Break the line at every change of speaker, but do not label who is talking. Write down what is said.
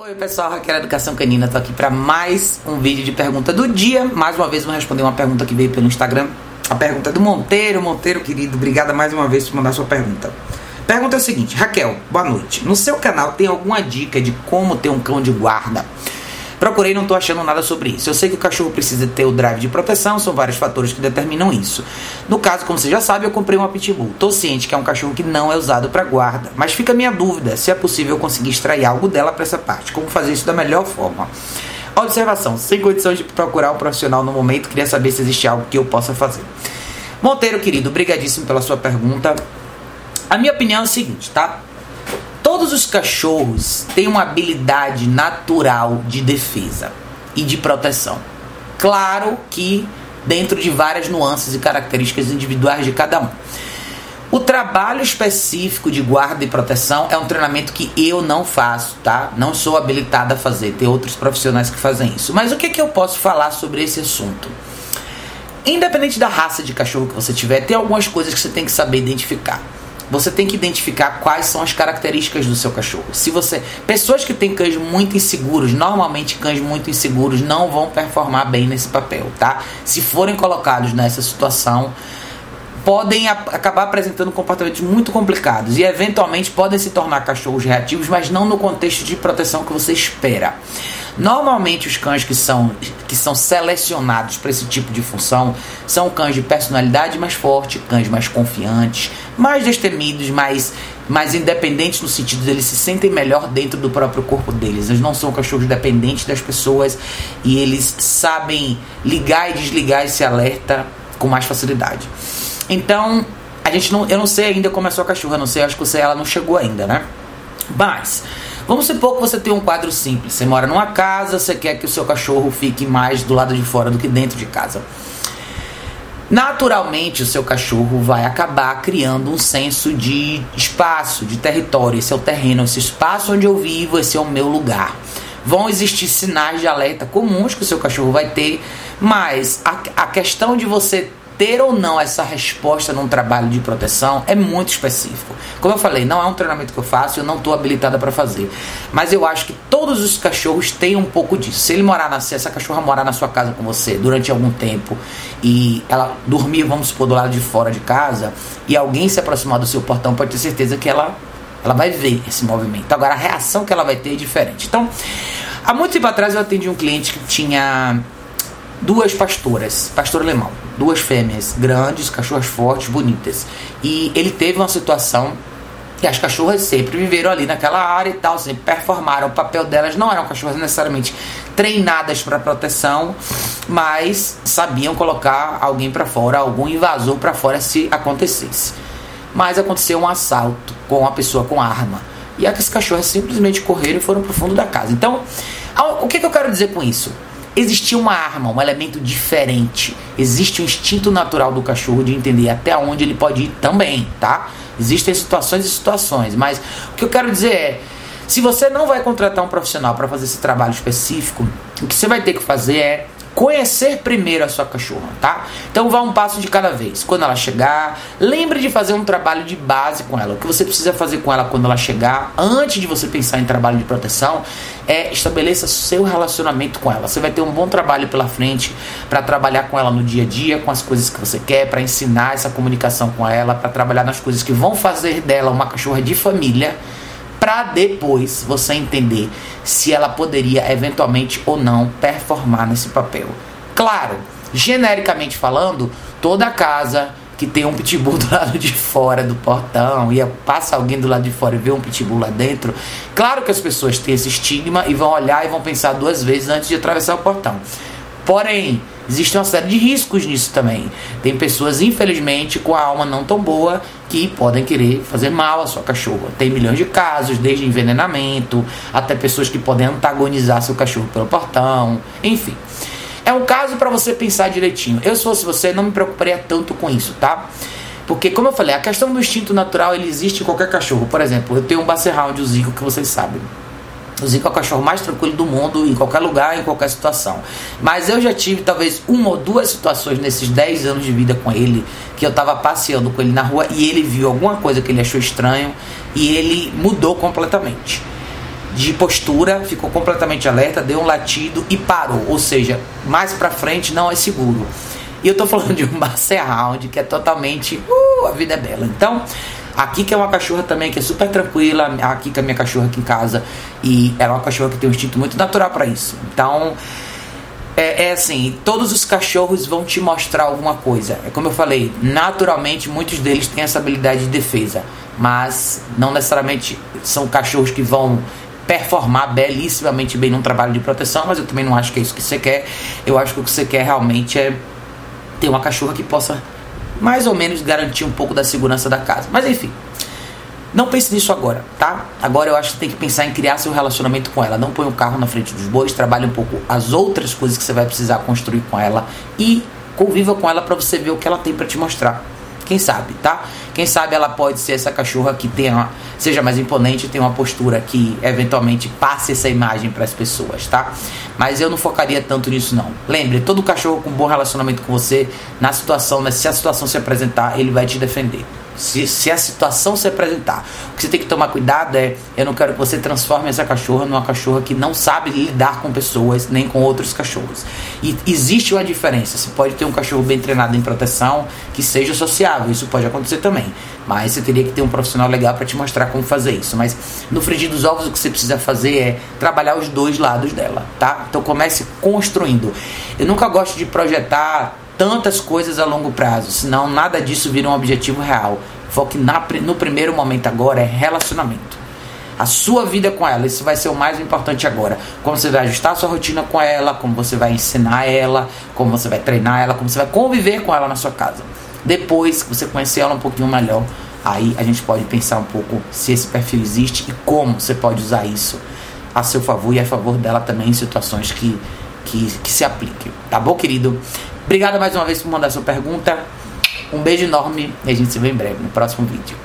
Oi pessoal, Raquel Educação Canina, tô aqui para mais um vídeo de pergunta do dia. Mais uma vez vou responder uma pergunta que veio pelo Instagram. A pergunta é do Monteiro. Monteiro, querido, obrigada mais uma vez por mandar sua pergunta. Pergunta é a seguinte, Raquel, boa noite. No seu canal tem alguma dica de como ter um cão de guarda? Procurei não estou achando nada sobre isso. Eu sei que o cachorro precisa ter o drive de proteção, são vários fatores que determinam isso. No caso, como você já sabe, eu comprei uma Pitbull. Estou ciente que é um cachorro que não é usado para guarda, mas fica a minha dúvida se é possível conseguir extrair algo dela para essa parte. Como fazer isso da melhor forma? Observação: sem condições de procurar um profissional no momento, queria saber se existe algo que eu possa fazer. Monteiro, querido, brigadíssimo pela sua pergunta. A minha opinião é o seguinte, tá? Todos os cachorros têm uma habilidade natural de defesa e de proteção. Claro que dentro de várias nuances e características individuais de cada um. O trabalho específico de guarda e proteção é um treinamento que eu não faço, tá? Não sou habilitada a fazer, tem outros profissionais que fazem isso. Mas o que, que eu posso falar sobre esse assunto? Independente da raça de cachorro que você tiver, tem algumas coisas que você tem que saber identificar você tem que identificar quais são as características do seu cachorro. Se você, pessoas que têm cães muito inseguros, normalmente cães muito inseguros não vão performar bem nesse papel, tá? Se forem colocados nessa situação, podem acabar apresentando comportamentos muito complicados e eventualmente podem se tornar cachorros reativos, mas não no contexto de proteção que você espera. Normalmente os cães que são, que são selecionados para esse tipo de função são cães de personalidade mais forte, cães mais confiantes, mais destemidos, mais, mais independentes no sentido de eles se sentem melhor dentro do próprio corpo deles. Eles não são cachorros dependentes das pessoas e eles sabem ligar e desligar esse alerta com mais facilidade. Então, a gente não, eu não sei ainda como é a sua cachorra, não sei, acho que você, ela não chegou ainda, né? Mas Vamos supor que você tem um quadro simples. Você mora numa casa, você quer que o seu cachorro fique mais do lado de fora do que dentro de casa. Naturalmente, o seu cachorro vai acabar criando um senso de espaço, de território. Esse é o terreno, esse espaço onde eu vivo, esse é o meu lugar. Vão existir sinais de alerta comuns que o seu cachorro vai ter, mas a, a questão de você ter ou não essa resposta num trabalho de proteção é muito específico. Como eu falei, não é um treinamento que eu faço, eu não estou habilitada para fazer. Mas eu acho que todos os cachorros têm um pouco disso. Se ele morar na, se essa cachorra morar na sua casa com você durante algum tempo e ela dormir, vamos supor, do lado de fora de casa e alguém se aproximar do seu portão, pode ter certeza que ela ela vai ver esse movimento. Agora a reação que ela vai ter é diferente. Então, há muito tempo atrás eu atendi um cliente que tinha duas pastoras, pastor alemão, duas fêmeas grandes, cachorras fortes, bonitas. E ele teve uma situação que as cachorras sempre viveram ali naquela área e tal, sempre performaram. O papel delas não eram cachorras necessariamente treinadas para proteção, mas sabiam colocar alguém para fora, algum invasor para fora se acontecesse. Mas aconteceu um assalto com uma pessoa com arma. E as cachorras simplesmente correram e foram para o fundo da casa. Então, o que, que eu quero dizer com isso? Existia uma arma, um elemento diferente. Existe o um instinto natural do cachorro de entender até onde ele pode ir também, tá? Existem situações e situações, mas o que eu quero dizer é, se você não vai contratar um profissional para fazer esse trabalho específico, o que você vai ter que fazer é conhecer primeiro a sua cachorra, tá? Então vá um passo de cada vez. Quando ela chegar, lembre de fazer um trabalho de base com ela. O que você precisa fazer com ela quando ela chegar, antes de você pensar em trabalho de proteção, é estabeleça seu relacionamento com ela. Você vai ter um bom trabalho pela frente para trabalhar com ela no dia a dia, com as coisas que você quer, para ensinar essa comunicação com ela, para trabalhar nas coisas que vão fazer dela uma cachorra de família para depois você entender se ela poderia eventualmente ou não performar nesse papel. Claro, genericamente falando, toda casa que tem um pitbull do lado de fora do portão e passa alguém do lado de fora e vê um pitbull lá dentro, claro que as pessoas têm esse estigma e vão olhar e vão pensar duas vezes antes de atravessar o portão. Porém, existe uma série de riscos nisso também. Tem pessoas, infelizmente, com a alma não tão boa que podem querer fazer mal à sua cachorra. Tem milhões de casos, desde envenenamento até pessoas que podem antagonizar seu cachorro pelo portão, enfim. É um caso para você pensar direitinho. Eu, se fosse você, não me preocuparia tanto com isso, tá? Porque, como eu falei, a questão do instinto natural ele existe em qualquer cachorro. Por exemplo, eu tenho um Basset Hound, o Zico, que vocês sabem. O Zico é o cachorro mais tranquilo do mundo, em qualquer lugar, em qualquer situação. Mas eu já tive talvez uma ou duas situações nesses 10 anos de vida com ele, que eu estava passeando com ele na rua e ele viu alguma coisa que ele achou estranho e ele mudou completamente. de postura, ficou completamente alerta, deu um latido e parou. Ou seja, mais para frente não é seguro. E eu tô falando de um Basset Hound que é totalmente. Uh, a vida é bela. Então, aqui que é uma cachorra também que é super tranquila, aqui que é a minha cachorra aqui em casa. E ela é uma cachorra que tem um instinto muito natural para isso. Então. É, é, assim, todos os cachorros vão te mostrar alguma coisa. É como eu falei, naturalmente muitos deles têm essa habilidade de defesa, mas não necessariamente são cachorros que vão performar belíssimamente bem num trabalho de proteção, mas eu também não acho que é isso que você quer. Eu acho que o que você quer realmente é ter uma cachorra que possa mais ou menos garantir um pouco da segurança da casa. Mas enfim, não pense nisso agora, tá? Agora eu acho que tem que pensar em criar seu relacionamento com ela. Não põe o carro na frente dos bois, trabalhe um pouco as outras coisas que você vai precisar construir com ela e conviva com ela para você ver o que ela tem para te mostrar. Quem sabe, tá? Quem sabe ela pode ser essa cachorra que tenha, seja mais imponente, tenha uma postura que eventualmente passe essa imagem para as pessoas, tá? Mas eu não focaria tanto nisso não. Lembre, todo cachorro com bom relacionamento com você, na situação, né, se a situação se apresentar, ele vai te defender. Se, se, a situação se apresentar. O que você tem que tomar cuidado é: eu não quero que você transforme essa cachorra numa cachorra que não sabe lidar com pessoas nem com outros cachorros. E existe uma diferença. Você pode ter um cachorro bem treinado em proteção que seja sociável, isso pode acontecer também. Mas você teria que ter um profissional legal para te mostrar como fazer isso. Mas no frigir dos ovos, o que você precisa fazer é trabalhar os dois lados dela, tá? Então comece construindo. Eu nunca gosto de projetar tantas coisas a longo prazo, senão nada disso vira um objetivo real. Foque na, no primeiro momento agora é relacionamento. A sua vida com ela, isso vai ser o mais importante agora. Como você vai ajustar a sua rotina com ela, como você vai ensinar ela, como você vai treinar ela, como você vai conviver com ela na sua casa. Depois que você conhecer ela um pouquinho melhor, aí a gente pode pensar um pouco se esse perfil existe e como você pode usar isso a seu favor e a favor dela também em situações que, que, que se apliquem. Tá bom, querido? Obrigado mais uma vez por mandar sua pergunta. Um beijo enorme e a gente se vê em breve no próximo vídeo.